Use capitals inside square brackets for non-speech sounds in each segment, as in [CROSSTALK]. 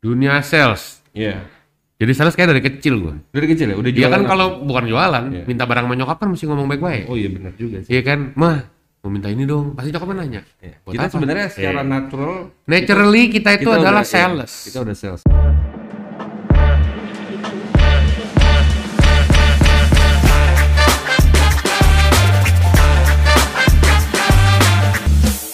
Dunia sales. Iya. Jadi sales kayak dari kecil gue. Dari kecil ya? Udah Dia jualan kan apa? kalau bukan jualan, Iya. minta barang sama nyokap kan mesti ngomong baik-baik. Oh iya benar juga sih. Iya kan, mah mau minta ini dong. Pasti nyokapnya nanya. Iya. Buat Kita sebenarnya secara Iya. natural Naturally kita itu kita adalah udah- iya, sales. kita udah sales.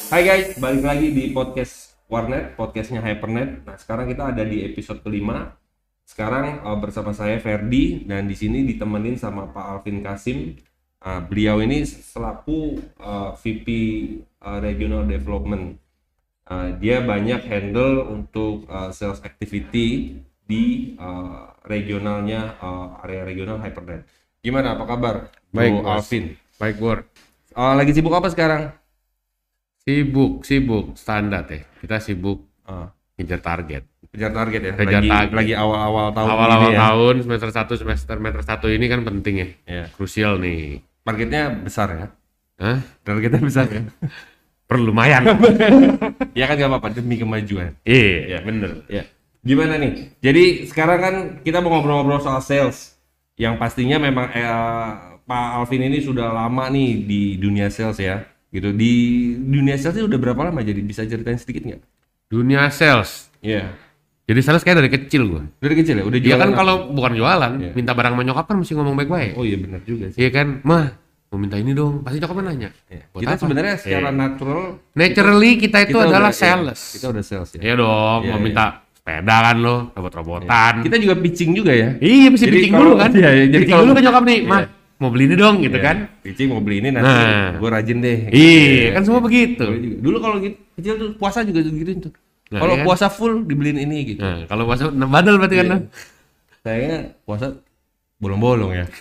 Hai guys, balik lagi di podcast Warnet, podcastnya Hypernet. Nah sekarang kita ada di episode kelima. Sekarang uh, bersama saya Ferdi dan di sini ditemenin sama Pak Alvin Kasim. Uh, beliau ini selaku uh, VP uh, Regional Development. Uh, dia banyak handle untuk uh, sales activity di uh, regionalnya uh, area regional Hypernet. Gimana? Apa kabar? Baik, Bos. Alvin. Baik, Bor. Uh, lagi sibuk apa sekarang? Sibuk, sibuk, standar ya. Kita sibuk Uh, ngejar target. kejar target ya. Kejar lagi, target. lagi awal-awal tahun Awal-awal ini ya. tahun semester 1 semester semester 1 ini kan penting ya. Ya. Krusial nih. Targetnya besar ya. Hah? Targetnya besar ya. [LAUGHS] Perlu lumayan. [LAUGHS] ya kan gak apa-apa demi kemajuan. iya, bener. Ya. Gimana nih? Jadi sekarang kan kita mau ngobrol-ngobrol soal sales. Yang pastinya memang eh, Pak Alvin ini sudah lama nih di dunia sales ya. Gitu. Di dunia sales udah berapa lama jadi bisa ceritain sedikit nggak? Dunia sales. Iya. Jadi sales kayak dari kecil gue. Dari kecil ya udah Dia jualan kan apa? kalau bukan jualan, Iya. minta barang sama nyokap kan mesti ngomong baik-baik. Oh iya benar juga sih. Iya kan, mah mau minta ini dong. Pasti nyokapnya nanya. Iya. Buat Kita sebenarnya secara Iya. natural Naturally kita itu kita adalah udah- sales. iya, kita udah sales ya. Iya dong, Iya, mau iya. minta sepeda kan lo, robot-robotan. Kita juga pitching juga ya. Iya, mesti pitching dulu kan. iya, iya, jadi Pitching kalau- dulu ke nyokap nih, Iya. mah mau beli ini dong gitu Iya. kan. Pitching mau beli ini nanti Nah. gue rajin deh. Iya, kan semua begitu. Dulu kalau gitu, kecil tuh puasa juga gitu tuh. Nah, kalau iya kan? puasa full dibeliin ini gitu. Nah, kalau puasa bandel berarti kan. Iya. lo. Sayangnya puasa bolong-bolong ya. [LAUGHS]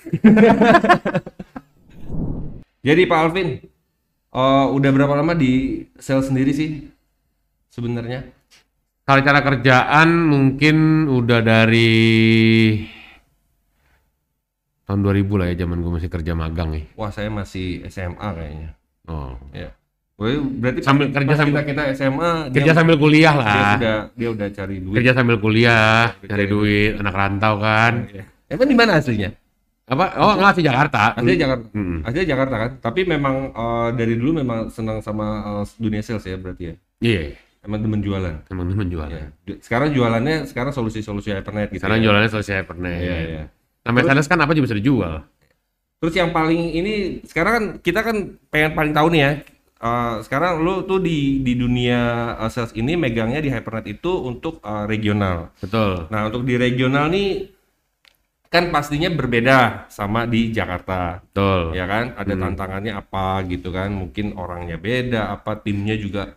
Jadi Pak Alvin, eh, udah berapa lama di sales sendiri sih sebenarnya? Kalau cara kerjaan mungkin udah dari tahun 2000 lah ya zaman gue masih kerja magang nih. Wah saya masih SMA kayaknya. Oh. Ya. Wah, berarti Sambil kerja sambil- kita SMA Kerja sambil kuliah dia lah. udah dia udah cari duit. Kerja sambil kuliah, Cari cari duit, anak rantau kan. Iya. Emang di mana aslinya? Apa? Oh, enggak sih Jakarta. Aslinya Jakarta. Mm. Aslinya Jakarta kan. Tapi memang eh, dari dulu memang senang sama eh, dunia sales ya berarti ya. Iya, Emang demen jualan. emang temen jualan. Ya. Sekarang jualannya sekarang solusi-solusi hypernet gitu. Sekarang ya. jualannya selesai pernah. Iya, iya. Namanya sales kan apa juga bisa dijual. Terus yang paling ini sekarang kan kita kan pengen paling tahu nih ya. eh, sekarang lu tuh di di dunia eh, sales ini megangnya di hypernet itu untuk eh, regional. Betul. Nah, untuk di regional nih kan pastinya berbeda sama di Jakarta. Betul. ya kan ada Hmm. tantangannya apa gitu kan mungkin orangnya beda apa timnya juga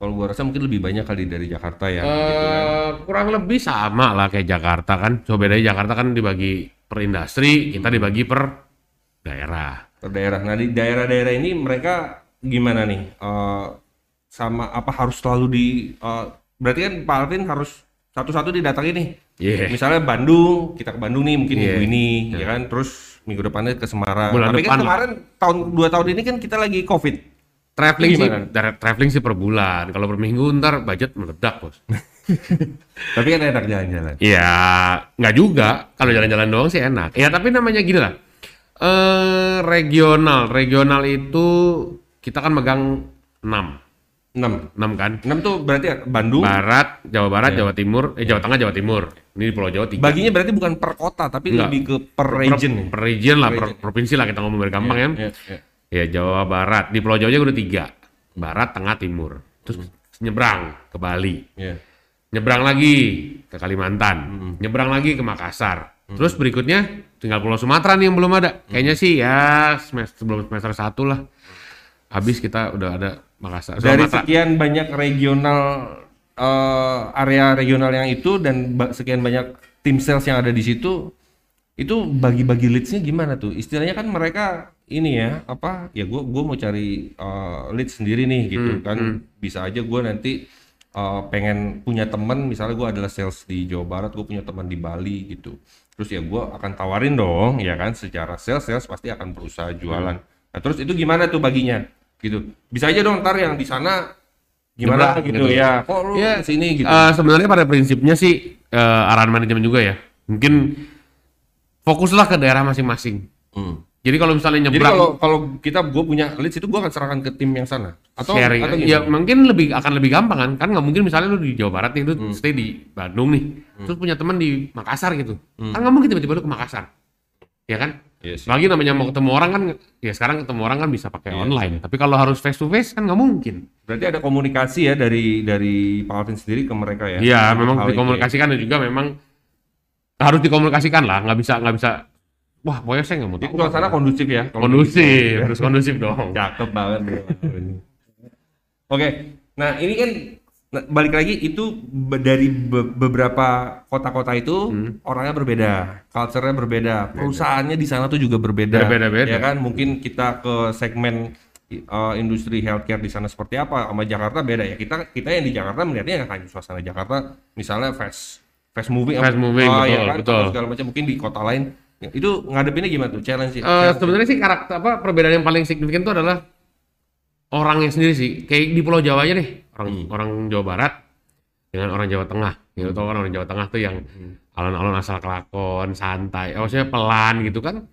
kalau gua rasa mungkin lebih banyak kali dari Jakarta ya gitu kan. Eh, kurang lebih sama lah kayak Jakarta kan. Coba bedanya Jakarta kan dibagi per industri, kita dibagi per daerah. per daerah nah di daerah-daerah ini mereka gimana nih Eh, sama apa harus selalu di eh, berarti kan Pak Alvin harus satu-satu didatangi nih Iya. misalnya Bandung kita ke Bandung nih mungkin Iya. minggu ini ya kan terus minggu depannya ke Semarang Bulan tapi kan depan lah. kemarin tahun dua tahun ini kan kita lagi covid Traveling sih, tra- traveling sih per bulan. Kalau per minggu ntar budget meledak bos. [LAUGHS] tapi kan enak jalan-jalan Iya, nggak juga. Kalau jalan-jalan doang sih enak. Ya tapi namanya gini lah. Eh regional, regional itu kita kan megang 6. 6 6 kan? 6 tuh berarti Bandung Barat, Jawa Barat, Iya. Jawa Timur, eh Jawa Tengah, Jawa Timur. Ini di Pulau Jawa tiga. Baginya berarti bukan per kota, tapi Enggak. lebih ke per region nih. Per region lah, per Region. provinsi lah kita ngomong biar gampang ya. Iya, iya. Ya Jawa Barat, di Pulau Jawa aja udah tiga. Barat, Tengah, Timur. Terus nyebrang ke Bali. Iya. Nyebrang lagi ke Kalimantan. Hmm. Nyebrang lagi ke Makassar. Terus berikutnya tinggal Pulau Sumatera nih yang belum ada. Hmm. Kayaknya sih ya semester sebelum semester satu lah. Habis kita udah ada Makassar. Dari Sumatera. sekian banyak regional eh, area regional yang itu dan ba- sekian banyak tim sales yang ada di situ, itu bagi-bagi leads-nya gimana tuh? Istilahnya kan mereka ini ya apa? Ya gua gua mau cari eh, lead sendiri nih gitu Hmm, kan. Bisa aja gua nanti eh, pengen punya teman, misalnya gua adalah sales di Jawa Barat, gue punya teman di Bali gitu. Terus ya gua akan tawarin dong, ya kan? Secara sales sales pasti akan berusaha jualan. Nah terus itu gimana tuh baginya? Gitu. Bisa aja dong ntar yang di sana gimana Nyebrang gitu, ya kok lu Ya, sini gitu Eh, sebenarnya pada prinsipnya sih eh, arahan manajemen juga ya. Mungkin fokuslah ke daerah masing-masing. Hmm. Jadi kalau misalnya jadi nyebrang kalau kalau kita gue punya leads itu gue akan serahkan ke tim yang sana atau sharing, atau ya gimana? mungkin lebih akan lebih gampang kan? Kan nggak mungkin misalnya lu di Jawa Barat nih, lu Hmm. stay di Bandung nih, terus punya teman di Makassar gitu. Kan nggak mungkin tiba-tiba lu ke Makassar, ya kan? Iya sih. Lagi namanya mau ketemu orang kan, ya sekarang ketemu orang kan bisa pakai Iya. online. Tapi kalau harus face to face kan nggak mungkin. berarti ada komunikasi ya dari dari Pak Alvin sendiri ke mereka ya Iya, memang ya. dikomunikasikan dan juga memang harus dikomunikasikan lah. Nggak bisa nggak bisa. Wah, pokoknya saya nggak mau tahu. suasana kondusif ya kondusif, harus kondusif dong. [LAUGHS] Cakep banget bro. Oke, nah ini kan nah, balik lagi itu dari be- beberapa kota-kota itu Hmm. orangnya berbeda, culture-nya berbeda, perusahaannya di sana tuh juga berbeda. Berbeda-beda. Ya kan, mungkin kita ke segmen uh, industri healthcare di sana seperti apa, sama Jakarta beda ya. Kita kita yang di Jakarta melihatnya kan suasana Jakarta, misalnya fast fast moving, Fast moving, oh, betul, ya kan, betul. segala macam. Mungkin di kota lain itu ngadepinnya gimana tuh challenge sih? Eh, sebenarnya sih karakter apa perbedaan yang paling signifikan itu adalah orangnya sendiri sih. Kayak di Pulau Jawa aja nih, orang Hmm. orang Jawa Barat dengan orang Jawa Tengah. Ya tau kan orang Jawa Tengah tuh yang Hmm. alon-alon asal kelakon, santai, eh, maksudnya pelan gitu kan.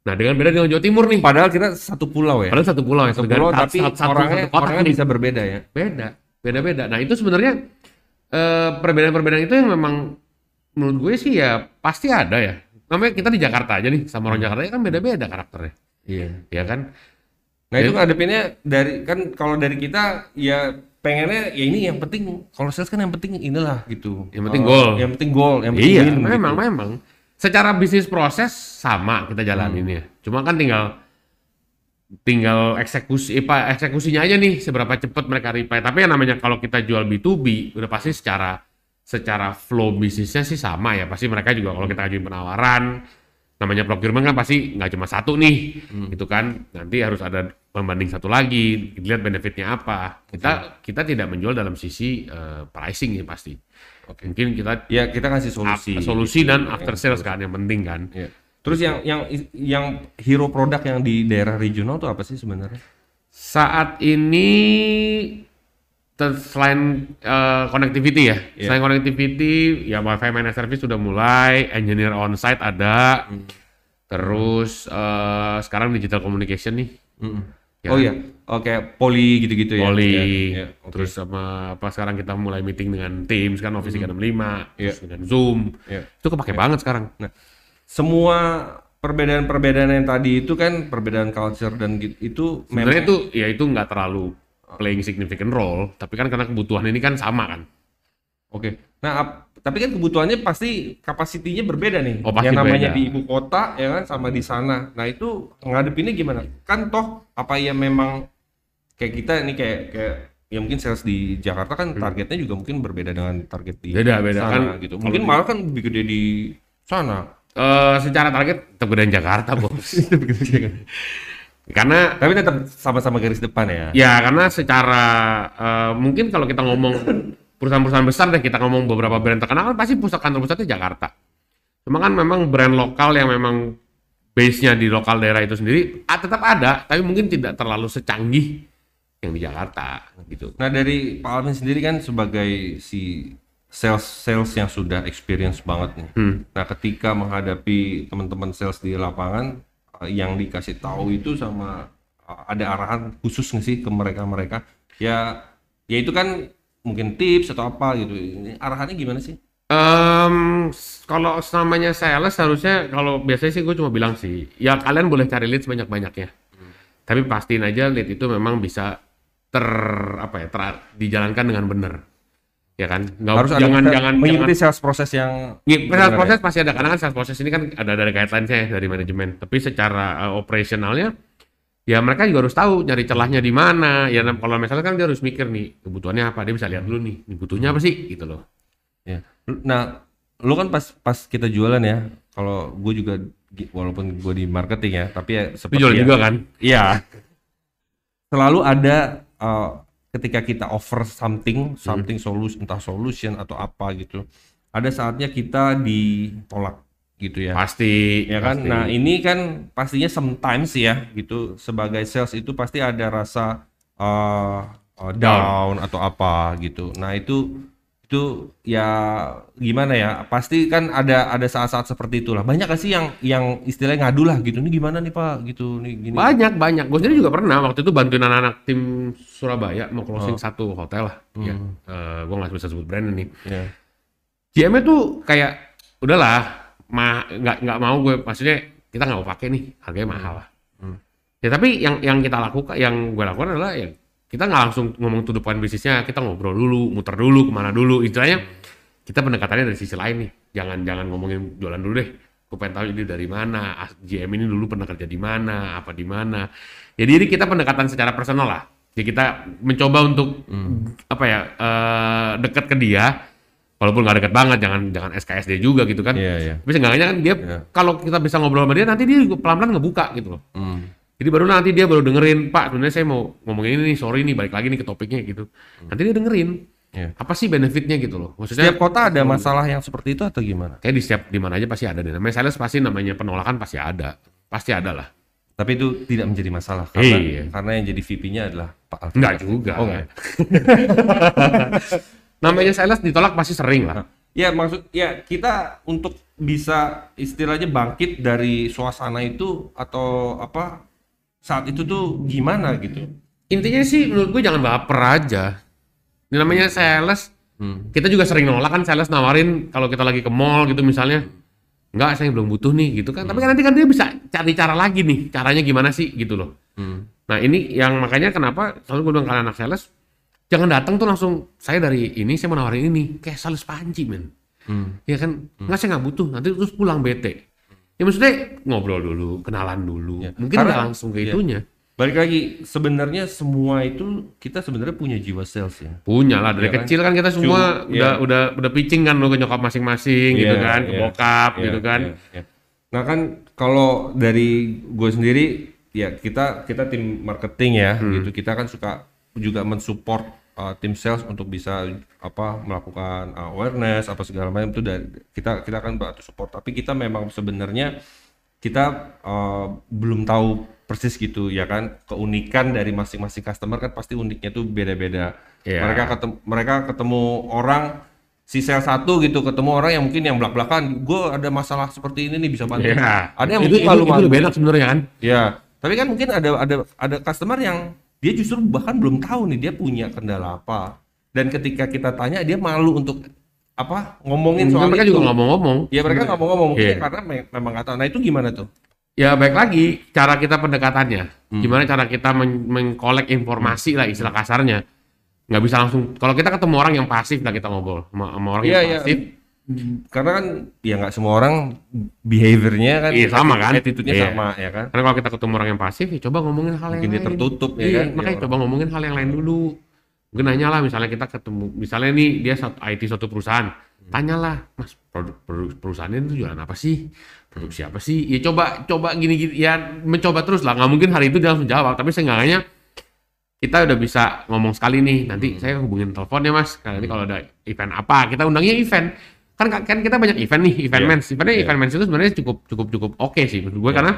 Nah, dengan beda dengan Jawa Timur nih. Padahal kita satu pulau ya. Padahal satu pulau ya, satu pulau tapi satu- satu- orangnya satu orangnya nih. bisa berbeda ya. beda beda-beda nah itu sebenarnya perbedaan-perbedaan itu yang memang menurut gue sih ya pasti ada ya namanya kita di Jakarta aja nih sama orang Jakarta kan beda-beda karakternya Iya. ya kan Nah itu ngadepinnya dari kan kalau dari kita ya pengennya ya ini yang penting kalau sales kan yang penting inilah gitu. Yang penting Eh, goal. Yang penting goal, yang penting iya win, memang gitu. memang secara bisnis proses sama kita jalanin ya cuma kan tinggal tinggal eksekusi eh, pak eksekusinya aja nih seberapa cepat mereka reply tapi yang namanya kalau kita jual B2B udah pasti secara secara flow bisnisnya sih sama ya. Pasti mereka juga kalau kita ajuin penawaran namanya procurement kan pasti nggak cuma satu nih gitu kan. Nanti harus ada pembanding satu lagi dilihat benefitnya apa. Kita kita tidak menjual dalam sisi eh, pricing ya pasti. Mungkin kita Ya kita kasih solusi. Solusi dan after sales kan yang penting kan. Iya. Terus yang yang yang hero produk yang di daerah regional tuh apa sih sebenarnya? Saat ini selain eh, connectivity ya, Iya. selain connectivity ya wifi managed service sudah mulai, engineer on site ada, Hmm. terus eh, sekarang digital communication nih, Mm-mm. Ya. Oh iya, oke poli gitu-gitu ya. Poli, Iya, iya, oke. terus sama apa sekarang kita mulai meeting dengan Teams kan Office 365, Iya. terus dengan Zoom, Iya. itu kepake banget sekarang. Nah, semua perbedaan-perbedaan yang tadi itu kan perbedaan culture dan gitu itu Sebenarnya itu ya itu nggak terlalu playing significant role, tapi kan karena kebutuhan ini kan sama kan. Oke. Nah, ap- tapi kan kebutuhannya pasti kapasitinya berbeda nih. Oh, pasti yang namanya beda. di ibu kota ya kan sama di sana. Nah, itu ngadepinnya gimana? Kan toh apa ya memang kayak kita ini kayak kayak ya mungkin sales di Jakarta kan targetnya juga mungkin berbeda dengan target di Hmm. Beda, beda. sana Kan gitu. Mungkin malah kan lebih gede di sana. Eh secara target tetap gedean Jakarta, Bos. [LAUGHS] karena Tapi tetap sama-sama garis depan ya. ya karena secara eh, mungkin kalau kita ngomong perusahaan-perusahaan besar deh kita ngomong beberapa brand terkenal kan pasti pusat kantor pusatnya Jakarta. Cuma kan memang brand lokal yang memang base-nya di lokal daerah itu sendiri ah, tetap ada, tapi mungkin tidak terlalu secanggih yang di Jakarta gitu. Nah dari Pak Alvin sendiri kan sebagai si sales sales yang sudah experience banget nih. Hmm. Nah ketika menghadapi teman-teman sales di lapangan eh, yang dikasih tahu itu sama eh, ada arahan khusus nggak sih ke mereka mereka? Ya ya itu kan mungkin tips atau apa gitu. Ini arahannya gimana sih? S- kalau namanya sales harusnya kalau biasanya sih gue cuma bilang sih, ya kalian boleh cari lead sebanyak-banyaknya. Tapi pastiin aja lead itu memang bisa ter apa ya, ter- dijalankan dengan benar. Ya kan? Nggak Harus ada jangan kita jangan mengikuti jangan sales proses yang Iya, benar sales ya? proses pasti ada karena kan sales proses ini kan ada dari guidelines-nya ya, dari manajemen. Tapi secara uh, operasionalnya ya mereka juga harus tahu nyari celahnya di mana. Ya nah, kalau misalnya kan dia harus mikir nih kebutuhannya apa, dia bisa lihat dulu nih, butuhnya apa sih gitu loh. Ya. Nah, lu kan pas pas kita jualan ya, kalau gue juga walaupun gue di marketing ya, tapi ya Lu seperti ya- juga kan? Iya. Selalu ada uh, ketika kita offer something, something solution, entah solution atau apa gitu. Ada saatnya kita ditolak gitu ya. Pasti. Ya kan? pasti. Nah, ini kan pastinya sometimes ya gitu sebagai sales itu pasti ada rasa uh, uh, down atau apa gitu. Nah itu itu ya gimana ya pasti kan ada ada saat-saat seperti itulah banyak gak sih yang yang istilahnya ngadu lah gitu ini gimana nih pak gitu nih gini Banyak banyak. Gue sendiri juga pernah waktu itu bantuin anak-anak tim Surabaya mau closing satu hotel lah. Ya, gue nggak bisa sebut brand ini. ya. GM-nya tuh kayak udahlah, mah nggak nggak mau gue maksudnya kita nggak mau pakai nih harganya mahal lah. Ya tapi yang yang kita lakukan, yang gue lakukan adalah ya kita nggak langsung ngomong to the point bisnisnya, kita ngobrol dulu, muter dulu ke mana dulu, istilahnya kita pendekatannya dari sisi lain nih. Jangan jangan ngomongin jualan dulu deh. Gue pengen tahu ini dari mana, GM ini dulu pernah kerja di mana, apa di mana. Jadi ini kita pendekatan secara personal lah. Jadi kita mencoba untuk apa ya eh, dekat ke dia, walaupun nggak dekat banget, jangan jangan SKSD juga gitu kan. Iya, iya. Tapi seenggaknya kan dia Iya. kalau kita bisa ngobrol sama dia nanti dia pelan-pelan ngebuka gitu loh. Hmm. Jadi baru nanti dia baru dengerin, Pak sebenarnya saya mau ngomongin ini nih, sorry nih, balik lagi nih ke topiknya gitu. Nanti dia dengerin, Iya. apa sih benefitnya gitu loh. Maksudnya Setiap kota ada masalah yang seperti itu atau gimana? kayak di setiap di mana aja pasti ada deh. Namanya sales pasti namanya penolakan pasti ada. Pasti ada lah. Tapi itu tidak menjadi masalah karena Iya. karena yang jadi VP-nya adalah Pak Alvin. Enggak juga. Oh, enggak. [LAUGHS] namanya sales ditolak pasti sering lah. Ya maksud ya kita untuk bisa istilahnya bangkit dari suasana itu atau apa saat itu tuh gimana gitu? Intinya sih menurut gue jangan baper aja. Ini namanya sales. Hmm. Kita juga sering nolak kan sales nawarin kalau kita lagi ke mall gitu misalnya. Enggak, saya belum butuh nih gitu kan. Tapi kan nanti kan dia bisa cari cara lagi nih. Caranya gimana sih gitu loh. Hmm. Nah ini yang makanya kenapa selalu gue bilang kalian anak sales jangan datang tuh langsung saya dari ini saya mau nawarin ini kayak sales panci men. Hmm. Ya kan nggak saya nggak butuh nanti terus pulang bete. Ya maksudnya ngobrol dulu, kenalan dulu. Ya, Mungkin nggak langsung ke ya. itunya. Balik lagi sebenarnya semua itu kita sebenarnya punya jiwa sales ya. Punya lah dari kan? kecil kan kita semua Cuma, udah iya. udah udah pitching kan lo ke nyokap masing-masing gitu Iya, kan, ke iya, bokap iya, gitu kan. iya, iya. Nah kan kalau dari gue sendiri ya kita kita tim marketing ya Hmm. gitu kita kan suka juga mensupport uh, tim sales untuk bisa apa melakukan uh, awareness apa segala macam itu dari kita kita kan bantu support tapi kita memang sebenarnya kita uh, belum tahu persis gitu ya kan keunikan dari masing-masing customer kan pasti uniknya tuh beda-beda Iya. mereka ketemu mereka ketemu orang si sales satu gitu ketemu orang yang mungkin yang belak belakan gue ada masalah seperti ini nih bisa bantu Iya. ada yang itu, mungkin itu, malu itu lebih enak sebenarnya kan. ya tapi kan mungkin ada ada ada customer yang dia justru bahkan belum tahu nih dia punya kendala apa dan ketika kita tanya dia malu untuk apa ngomongin soal mereka itu juga nggak mau ngomong. ya mereka nggak mau ngomong mungkin Iya. karena me- memang nggak tahu nah itu gimana tuh Ya baik lagi cara kita pendekatannya. Hmm. Gimana cara kita men- mengkolek informasi lah istilah kasarnya. Nggak bisa langsung. Kalau kita ketemu orang yang pasif lah kita ngobrol sama, sama orang Iya, yang iya. pasif. Karena kan ya nggak semua orang behaviornya kan Iya, sama kan? attitude-nya Iya. sama ya kan Karena kalau kita ketemu orang yang pasif, ya coba ngomongin hal yang Mungkin dia lain. tertutup, ya Iya, kan? Makanya Ya, coba ngomongin hal yang lain dulu. Mungkin nanya lah, misalnya kita ketemu, misalnya nih dia satu IT suatu perusahaan, Hmm. tanyalah, mas produk, produk perusahaan itu jualan apa sih? Produk siapa sih? Ya coba coba gini-gini, ya mencoba terus lah. Nggak mungkin hari itu dia langsung jawab, tapi seenggaknya kita udah bisa ngomong sekali nih. Nanti Hmm. saya hubungin telepon ya mas. Karena nanti kalau ada event apa, kita undangnya event. Kan kan kita banyak event nih, event Iya. mens. Eventnya Iya. event mens itu sebenarnya cukup cukup cukup oke sih menurut gue karena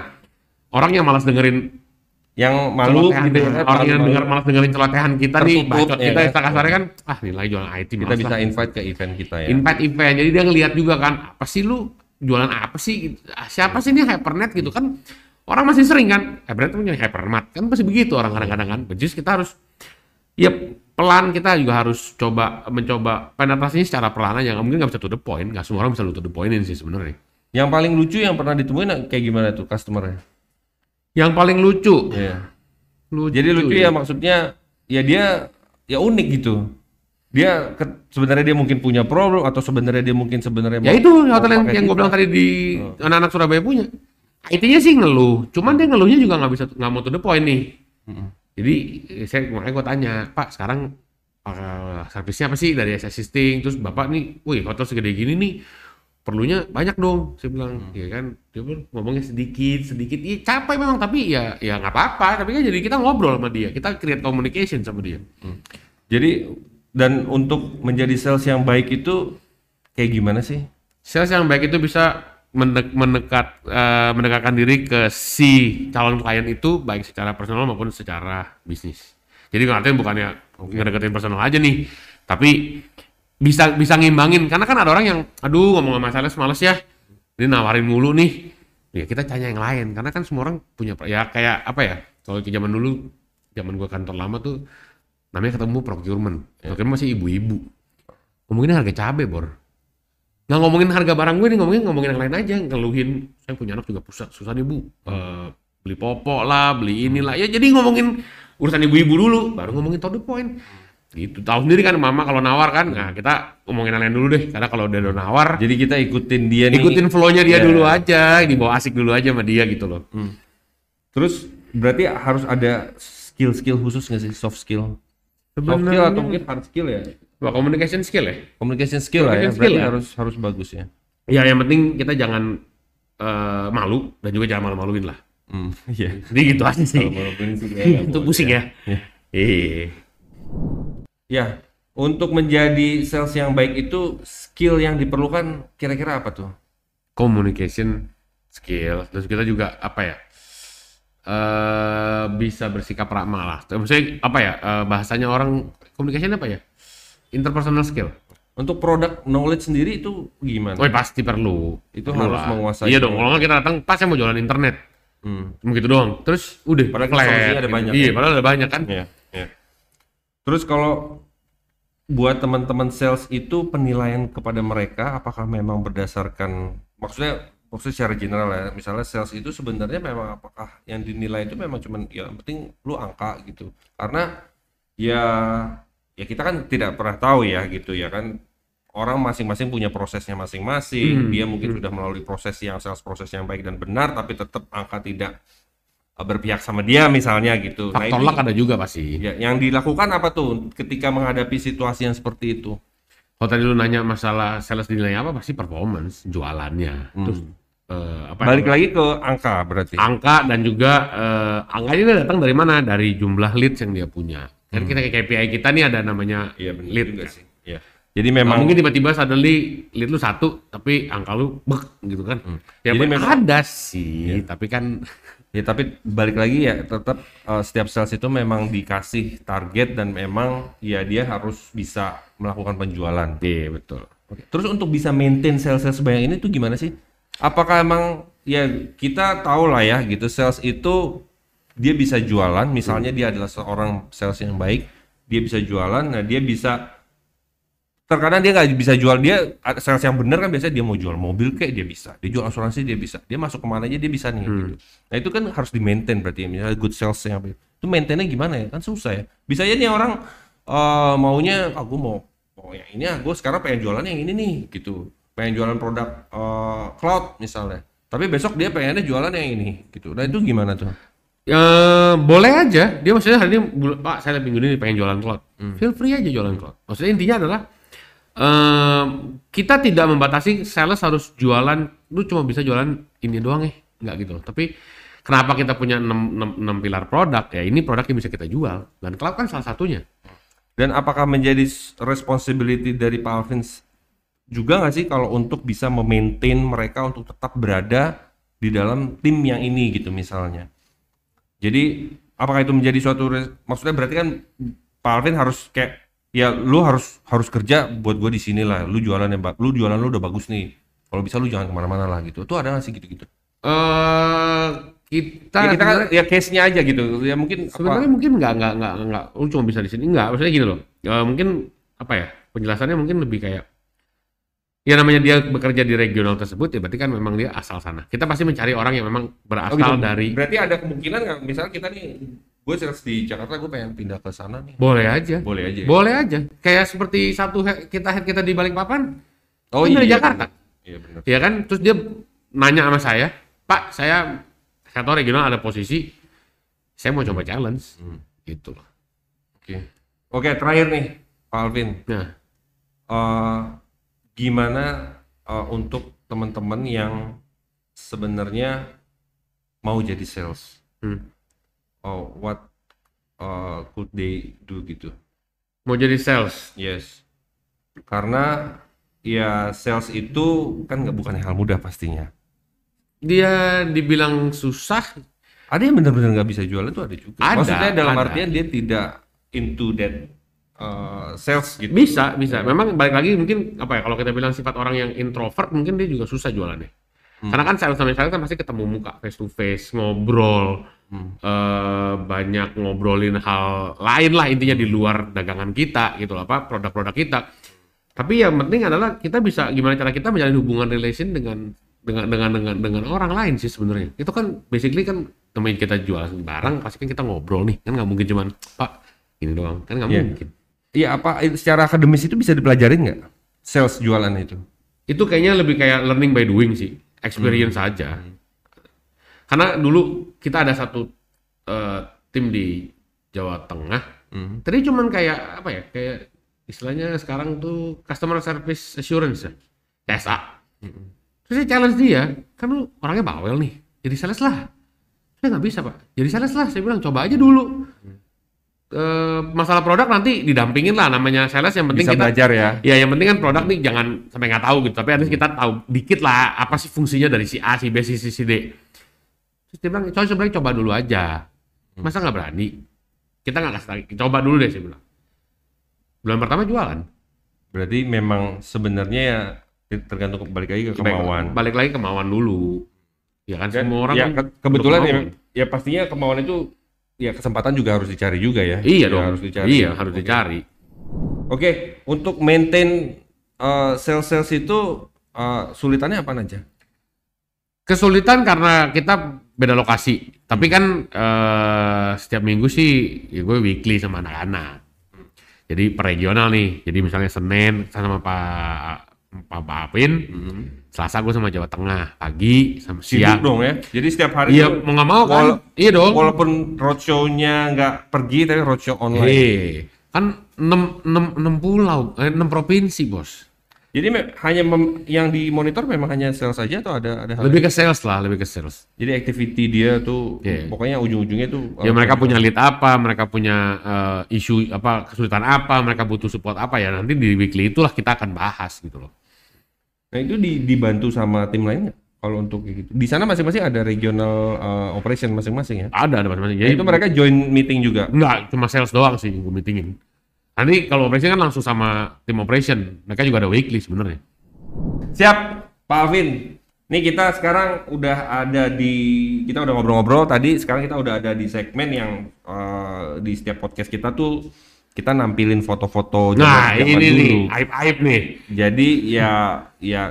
orang yang malas dengerin yang malu gitu ya orang yang dengar malas dengerin celotehan kita nih, bacot ya kita istilah kasarnya kan, ah nilai jualan IT kita malas bisa lah. invite ke event kita ya invite event. Jadi dia ngelihat juga kan, apa sih lu jualan apa sih? Ah, Siapa sih ini hypernet gitu kan? Orang masih sering kan, hypernet punya hypermat kan pasti begitu orang kadang-kadang kan. Which is kita harus ya pelan kita juga harus coba mencoba penetrasinya secara pelan aja. Nggak mungkin nggak bisa to the point, nggak semua orang bisa to the pointin sih sebenarnya. yang paling lucu yang pernah ditemuin kayak gimana tuh customernya Yang paling lucu, Iya. lucu Jadi lucu ya maksudnya ya dia ya unik gitu. Dia ke- sebenarnya dia mungkin punya problem atau sebenarnya dia mungkin sebenarnya Ya itu mau hotel yang, yang gue bilang tadi di anak-anak Surabaya punya. IT-nya sih ngeluh, cuman dia ngeluhnya juga nggak bisa nggak mau to the point nih. Jadi eh, saya makanya gue tanya, Pak sekarang eh, servisnya apa sih dari assisting? Terus bapak nih, wih hotel segede gini nih perlunya banyak dong. Saya bilang, ya kan, dia pun ngomongnya sedikit sedikit. Iya capek memang tapi ya ya nggak apa-apa. Tapi kan jadi kita ngobrol sama dia, kita create communication sama dia. Jadi dan untuk menjadi sales yang baik itu kayak gimana sih? Sales yang baik itu bisa mendek- mendekat eh, mendekatkan diri ke si calon klien itu baik secara personal maupun secara bisnis. Jadi artinya bukannya ngedeketin personal aja nih, tapi bisa bisa ngimbangin karena kan ada orang yang aduh ngomong sama sales males ya. Ini nawarin mulu nih. Ya kita tanya yang lain karena kan semua orang punya ya kayak apa ya? Kalau ke zaman dulu zaman gua kantor lama tuh namanya ketemu procurement. Procurement masih ibu-ibu. Ngomongin harga cabe, Bor. Nggak ngomongin harga barang gue nih, ngomongin ngomongin yang lain aja, ngeluhin. Saya punya anak juga pusat, susah nih bu. Eh, beli popok lah, beli inilah. Ya jadi ngomongin urusan ibu-ibu dulu, baru ngomongin to the point. Gitu. Tahu sendiri kan mama kalau nawar kan, nah kita ngomongin yang lain dulu deh. Karena kalau udah nawar, Jadi kita ikutin dia nih. ikutin flow-nya dia Iya. dulu aja, dibawa asik dulu aja sama dia gitu loh. Terus berarti harus ada skill-skill khusus nggak sih soft skill? Soft skill atau mungkin hard skill ya? Wah, communication skill ya? Communication skill lah ya. Communication Berarti skill lah. harus harus bagus ya. Ya yang penting kita jangan eh, malu dan juga jangan malu-maluin lah. Hmm, [LAUGHS] iya. Jadi gitu aja sih. [LAUGHS] Itu pusing ya. Iya. Iya. Ya, untuk menjadi sales yang baik itu skill yang diperlukan kira-kira apa tuh? communication skill terus kita juga apa ya eh bisa bersikap ramah lah maksudnya apa ya eh, bahasanya orang communication apa ya interpersonal skill Untuk produk knowledge sendiri itu gimana? oh pasti perlu Itu Perlu harus lah. menguasai iya dong kalau nggak kita datang pas saya mau jualan internet Hmm. cuma gitu doang terus udah Padahal flat, solusinya ada banyak iya ya. padahal ada banyak kan Ya, ya. Terus kalau buat teman-teman sales itu penilaian kepada mereka apakah memang berdasarkan maksudnya maksudnya secara general ya misalnya sales itu sebenarnya memang apakah yang dinilai itu memang cuman ya yang penting lu angka gitu karena ya ya kita kan tidak pernah tahu ya gitu ya kan orang masing-masing punya prosesnya masing-masing Hmm, dia mungkin sudah melalui proses yang sales proses yang baik dan benar tapi tetap angka tidak uh, berpihak sama dia misalnya gitu Nah, faktor ini- luck ada juga pasti Ya, yang dilakukan apa tuh ketika menghadapi situasi yang seperti itu? kalau tadi lu nanya masalah sales dinilai apa pasti performance jualannya terus eh, apa Hmm. Balik lagi ke angka berarti. angka dan juga eh, angka ini datang dari mana? Dari jumlah leads yang dia punya. Kan kita kayak KPI kita nih ada namanya Hmm. Iya benar lead. juga sih. Iya. Jadi Nah, memang mungkin tiba-tiba suddenly lead lu satu, tapi angka lu bek gitu kan. Ya Hmm. Jadi memang ada sih, tapi kan ya tapi balik lagi ya tetap uh, setiap sales itu memang dikasih target dan memang ya dia harus bisa melakukan penjualan. iya betul. Oke. Terus untuk bisa maintain sales-sales sebanyak ini tuh gimana sih? Apakah emang ya kita tahu lah ya gitu sales itu dia bisa jualan, misalnya dia adalah seorang sales yang baik, dia bisa jualan, nah dia bisa terkadang dia nggak bisa jual dia sales yang benar kan biasanya dia mau jual mobil kayak dia bisa, dia jual asuransi dia bisa, dia masuk ke mana aja dia bisa nih gitu. Nah itu kan harus di maintain berarti misalnya good sales yang baik. Itu maintainnya gimana ya? Kan susah ya. Bisa aja nih orang eh, maunya aku mau mau yang ini ah gue sekarang pengen jualan yang ini nih gitu pengen jualan produk eh, cloud misalnya tapi besok dia pengennya jualan yang ini gitu nah itu gimana tuh Ya, boleh aja. Dia maksudnya hari ini, Pak, saya minggu ini pengen jualan cloud. Hmm. Feel free aja jualan cloud. Maksudnya intinya adalah em, kita tidak membatasi sales harus jualan. Lu cuma bisa jualan ini doang ya, nggak gitu. loh. Tapi kenapa kita punya 6, pilar produk? Ya ini produk yang bisa kita jual. Dan cloud kan salah satunya. dan apakah menjadi responsibility dari Pak Alvin juga nggak sih kalau untuk bisa memaintain mereka untuk tetap berada di dalam tim yang ini gitu misalnya jadi apakah itu menjadi suatu maksudnya berarti kan Pak Alvin harus kayak ya lu harus harus kerja buat gue di sini lah. Lu jualan yang lu jualan lu udah bagus nih. Kalau bisa lu jangan ke mana-mana lah gitu. Tuh ada nggak sih gitu-gitu? Eh kita, ya, kita kan ya case nya aja gitu. Ya mungkin apa- sebenarnya mungkin nggak nggak nggak nggak. Lu cuma bisa di sini. Nggak maksudnya gini loh. Eh, mungkin apa ya? Penjelasannya mungkin lebih kayak ya namanya dia bekerja di regional tersebut ya berarti kan memang dia asal sana kita pasti mencari orang yang memang berasal Oh gitu. dari Berarti ada kemungkinan nggak? Misalnya kita nih, gue sales di Jakarta, gue pengen pindah ke sana nih. boleh aja Boleh aja. ya? boleh aja kayak seperti satu he- kita head kita di Balikpapan Oh kan dari iya. Jakarta Iya benar. ya kan terus dia nanya sama saya Pak saya saya tahu regional ada posisi saya mau coba challenge Hmm. gitu loh Oke. Oke, terakhir nih, Pak Alvin. nah Eh, gimana eh, untuk teman-teman yang sebenarnya mau jadi sales? hmm. Oh, what eh, could they do gitu? mau jadi sales Yes. Karena ya sales itu kan nggak bukan hal mudah pastinya. dia dibilang susah Ada yang benar-benar nggak bisa jualan itu ada juga. Ada, Maksudnya dalam ada. artian dia tidak into that uh, sales gitu. Bisa, bisa. Memang balik lagi mungkin apa ya kalau kita bilang sifat orang yang introvert mungkin dia juga susah jualannya. Karena kan sales sama sales kan pasti ketemu muka face to face, ngobrol, eh, banyak ngobrolin hal lain lah intinya di luar dagangan kita gitu loh, apa produk-produk kita. Tapi yang penting adalah kita bisa gimana cara kita menjalin hubungan relation dengan dengan dengan dengan dengan orang lain sih sebenarnya. Itu kan basically kan namanya kita jual barang pasti kan kita ngobrol nih kan nggak mungkin cuman pak ini doang kan nggak Iya. mungkin. Iya apa secara akademis itu bisa dipelajarin nggak? Sales jualan itu? itu kayaknya lebih kayak learning by doing sih experience aja. Karena dulu kita ada satu eh, tim di Jawa Tengah. Hmm. tadi cuman kayak apa ya kayak istilahnya sekarang tuh customer service assurance ya CSA terus saya challenge dia kan lu orangnya bawel nih jadi sales lah. Saya nggak bisa pak. Jadi sales lah saya bilang coba aja dulu Eh, masalah produk nanti didampingin lah namanya sales yang penting Bisa kita belajar ya. Ya yang penting kan produk nih jangan sampai nggak tahu gitu. Tapi least kita tahu dikit lah apa sih fungsinya dari si A, si B, si C, si D. Terus dia bilang, coba sebenarnya coba dulu aja. Masa nggak berani? Kita nggak kasih tahu. Coba dulu deh saya bilang. Bulan pertama jualan. Berarti memang sebenarnya ya tergantung balik lagi ke kemauan. Balik lagi kemauan dulu. Ya kan Dan- semua orang ya, kan ke- kebetulan ya, ya pastinya kemauan itu ya kesempatan juga harus dicari juga ya. Iya Ya, dong. harus dicari. Iya harus Oke. dicari. Oke, untuk maintain uh, sales-sales itu uh, sulitannya apa aja? Kesulitan karena kita beda lokasi. Tapi kan eh, setiap minggu sih ya gue weekly sama anak-anak. Jadi per regional nih. Jadi misalnya Senin sama Pak Pak Pak Apin, Selasa gue sama Jawa Tengah, pagi sama Sibuk siang. dong ya. Jadi setiap hari Iya mau nggak mau kan? iya dong. walaupun roadshow-nya nggak pergi tapi roadshow online. Eh, kan 6, 6, 6 pulau, eh, 6 provinsi bos. Jadi hanya mem- yang dimonitor memang hanya sales saja atau ada ada hal Lebih ke sales lah, lebih ke sales. Jadi activity dia tuh Iya. pokoknya ujung-ujungnya tuh Ya uh, mereka punya lead apa, mereka punya eh, isu apa, kesulitan apa, mereka butuh support apa ya nanti di weekly itulah kita akan bahas gitu loh. Nah itu di- dibantu sama tim lainnya kalau untuk kayak gitu. Di sana masing-masing ada regional uh, operation masing-masing ya. Ada ada masing-masing. Ya, Jadi itu mereka join meeting juga. enggak cuma sales doang sih gue meetingin. Nanti kalau operation kan langsung sama tim operation. Mereka juga ada weekly sebenarnya. Siap, Pak Alvin. Nih kita sekarang udah ada di kita udah ngobrol-ngobrol tadi. Sekarang kita udah ada di segmen yang uh, di setiap podcast kita tuh kita nampilin foto-foto Nah zaman- ini dulu. nih aib-aib nih. Jadi ya ya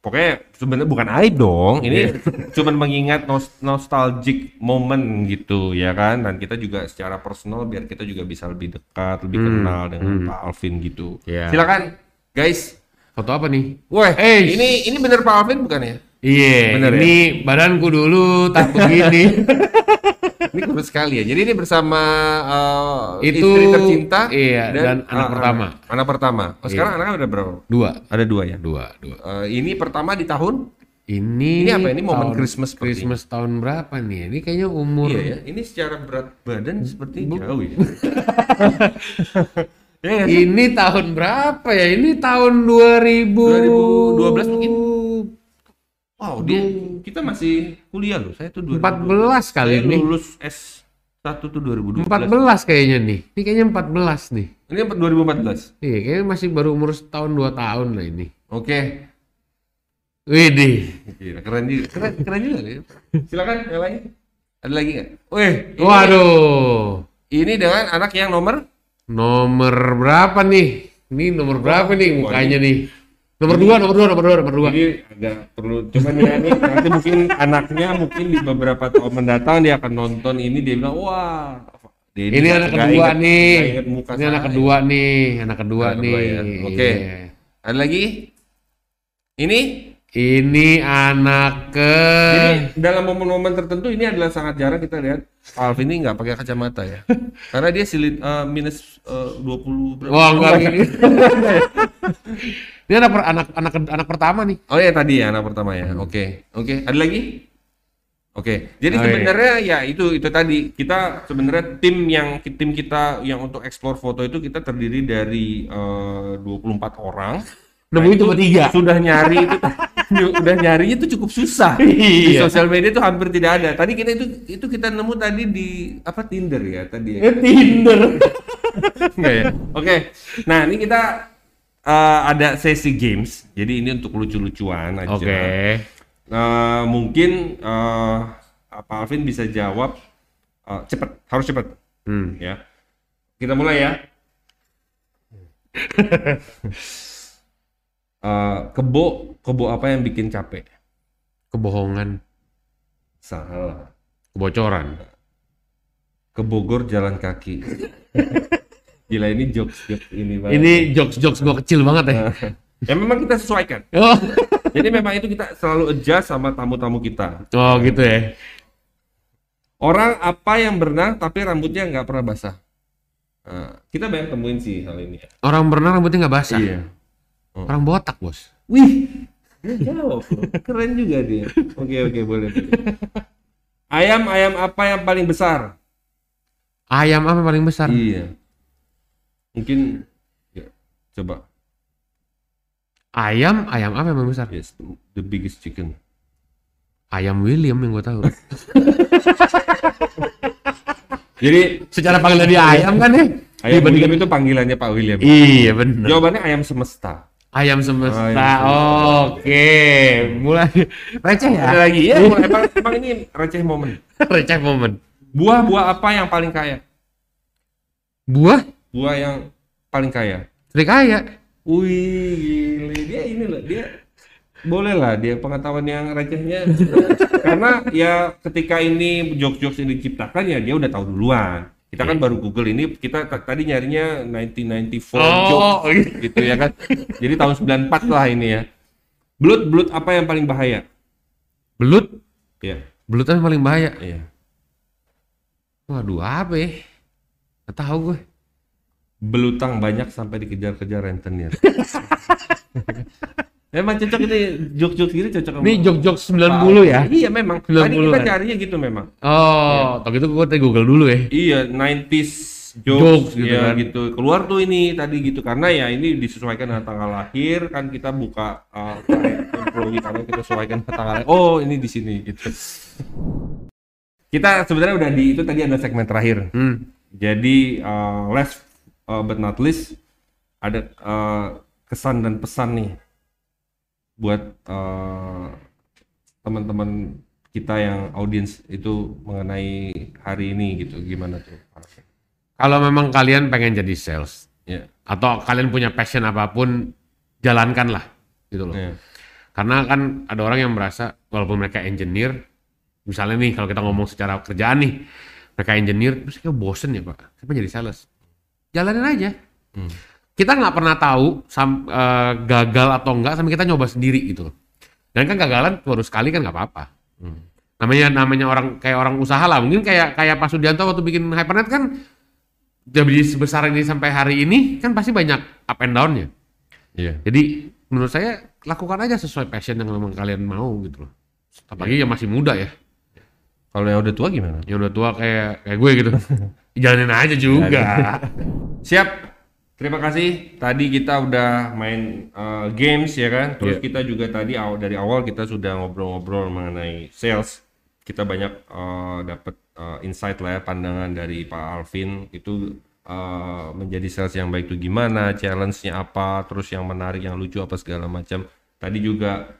pokoknya sebenarnya bukan aib dong. Ini [LAUGHS] cuman mengingat nos- nostalgic moment gitu ya kan. Dan kita juga secara personal biar kita juga bisa lebih dekat, lebih kenal dengan Pak Alvin gitu. Iya. Silakan guys. Foto apa nih? Wah, Eh, ini ini bener Pak Alvin bukan ya? Iya, Bener ya? ini badanku dulu tak begini. [LAUGHS] Ini kurus sekali ya. Jadi ini bersama uh, Itu, istri tercinta iya, dan anak uh, pertama. Anak, anak pertama. Oh, sekarang anaknya ada berapa? dua, Ada dua ya. dua, dua. Uh, ini pertama di tahun Ini Ini apa? Ini momen tahun- Christmas Christmas tahun berapa nih? Ini kayaknya umur Iya ya, ini secara berat badan seperti jauh ya. [LAUGHS] ya sih? Ini tahun berapa ya? Ini tahun 2000 2012 mungkin? Wow, dia kita masih kuliah loh. Saya tuh 2012. 14 kali Saya ini. lulus S1 tuh 2012. 14 kayaknya nih. Ini kayaknya 14 nih. Ini 2014. Iya, kayaknya masih baru umur setahun dua tahun lah ini. Oke. Widih. Gila, keren juga. Keren, keren juga nih. Silakan yang lain. Ada lagi nggak? Wih, ini, Waduh. ini dengan anak yang nomor Nomor berapa nih? Ini nomor berapa nih mukanya nih? Nomor dua, nomor dua, nomor dua, nomor dua. Ini agak perlu cuman ya ini nanti mungkin anaknya mungkin di beberapa tahun mendatang dia akan nonton ini dia bilang wah dia Ini anak kedua inget- nih. muka Ini anak kedua nih, anak kedua Anak nih. kedua ya. Oke. Iya. Ada lagi? Ini Ini anak ke jadi dalam momen-momen tertentu ini adalah sangat jarang kita lihat Alvin ini nggak pakai kacamata ya. [LAUGHS] Karena dia silit eh, minus eh, 20 berapa? Wah, enggak. [LAUGHS] Ini anak per- anak anak anak pertama nih. Oh ya tadi ya anak pertama ya. Oke. Oke, ada lagi? Oke. Jadi Oh, iya. sebenarnya ya itu itu tadi kita sebenarnya tim yang tim kita yang untuk explore foto itu kita terdiri dari eh, 24 orang. Nemuin cuma tiga. Sudah nyari itu [LAUGHS] udah nyarinya tuh cukup susah. [LAUGHS] Di Iya. sosial media tuh hampir tidak ada. Tadi kita itu itu kita nemu tadi di apa Tinder ya tadi. Ya? Tinder. [LAUGHS] Enggak ya? Oke. Nah, ini kita eh, ada sesi games. Jadi ini untuk lucu-lucuan aja. Oke. Eh, mungkin eh, Pak Alvin bisa jawab eh, cepet, harus cepet Hmm. ya. Kita mulai ya. [LAUGHS] Eh, kebo, kebo apa yang bikin capek? Kebohongan, Salah. kebocoran. Ke Bogor jalan kaki. [LAUGHS] Gila ini jokes jokes ini banget. Ini jokes-jokes gua kecil banget ya. [LAUGHS] ya memang kita sesuaikan. Oh, [LAUGHS] Jadi memang itu kita selalu adjust sama tamu-tamu kita. oh gitu ya. Orang apa yang berenang tapi rambutnya nggak pernah basah? Nah, kita banyak temuin sih hal ini ya. Orang berenang rambutnya nggak basah. Iya. Orang botak, Bos. Wih, loh. Keren juga dia. Oke oke boleh. boleh. Ayam ayam apa yang paling besar? Ayam apa yang paling besar? Iya. Mungkin ya, coba. Ayam, ayam apa yang paling besar? Yes, the biggest chicken. Ayam William yang gua tahu. [LAUGHS] Jadi Secara panggilan dia ayam kan ya? ayam William itu panggilannya Pak William. Iya benar. Jawabannya ayam semesta. Ayam semesta. Ayam semesta. Oke, mulai receh ya. Ada lagi [LAUGHS] ya? emang, emang ini receh momen. receh momen. Buah-buah apa yang paling kaya? Buah Buah yang paling kaya. trik kaya. Wih, gile. Dia ini loh, dia boleh lah dia pengetahuan yang recehnya [LAUGHS] karena ya ketika ini jokes-jokes ini diciptakan ya dia udah tahu duluan kita kan baru Google ini kita tadi nyarinya 1994 Oh, jokes gitu ya kan jadi tahun 94 lah ini ya belut belut apa yang paling bahaya Belut, ya belut apa yang paling bahaya? iya Waduh, apa ya? Tahu gue. Belutang banyak sampai dikejar-kejar rentenir [LAUGHS] Memang cocok ini jokes-jokes gini cocok sama Ini jok-jok 90 ya? Iya memang. 90 Tadi kita kan? carinya gitu memang. Oh, tau gitu gue tadi Google dulu ya. Iya, 90s jokes, Jokes gitu ya, kan. gitu. Keluar tuh ini tadi gitu karena ya ini disesuaikan dengan tanggal lahir kan kita buka uh, employee karena kita sesuaikan dengan tanggal lahir. Oh, ini di sini gitu. Kita sebenarnya udah di itu tadi ada segmen terakhir. Hmm. Jadi uh, last uh, but not least ada uh, kesan dan pesan nih buat uh, teman-teman kita yang audiens itu mengenai hari ini gitu gimana tuh? Kalau memang kalian pengen jadi sales Ya, atau kalian punya passion apa pun, jalankanlah gitu loh. ya, Karena kan ada orang yang merasa walaupun mereka engineer, misalnya nih kalau kita ngomong secara kerjaan nih, mereka engineer, terus kayak bosen ya pak, siapa jadi sales? Jalanin aja. Hmm. Kita nggak pernah tahu sam, eh, gagal atau enggak sampai kita nyoba sendiri gitu loh. Dan kan gagalan baru sekali kan nggak apa-apa. Hmm. Namanya namanya orang kayak orang usaha lah. Mungkin kayak kayak Pak Sudianto waktu bikin Hypernet kan jadi sebesar ini sampai hari ini kan pasti banyak up and down-nya. Iya. Jadi menurut saya lakukan aja sesuai passion yang memang kalian mau gitu loh. Apalagi yang masih muda ya. Kalau yang udah tua gimana? Yang udah tua kayak kayak gue gitu. [LAUGHS] Jalanin aja juga. [LAUGHS] Siap. Terima kasih. Tadi kita udah main uh, games ya kan. Terus Iya. kita juga tadi aw- dari awal kita sudah ngobrol-ngobrol mengenai sales. Kita banyak uh, dapat uh, insight lah ya pandangan dari Pak Alvin itu uh, menjadi sales yang baik itu gimana, challenge-nya apa, terus yang menarik, yang lucu apa segala macam. Tadi juga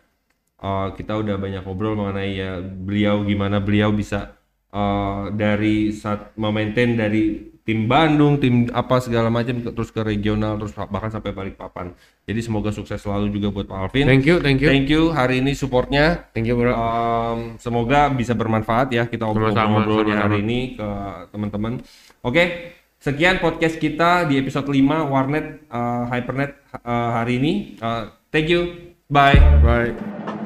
uh, kita udah banyak ngobrol mengenai ya beliau gimana beliau bisa uh, dari saat memaintain dari tim Bandung, tim apa segala macam terus ke regional terus bahkan sampai Balikpapan. Jadi semoga sukses selalu juga buat Pak Alvin. thank you, thank you. Thank you hari ini supportnya. Thank you bro. Um, semoga bisa bermanfaat ya kita Sama-sama, ngobrol-ngobrol sama-sama. hari ini ke teman-teman. Oke, sekian podcast kita di episode 5 Warnet uh, Hypernet uh, hari ini. Uh, thank you. Bye. Bye.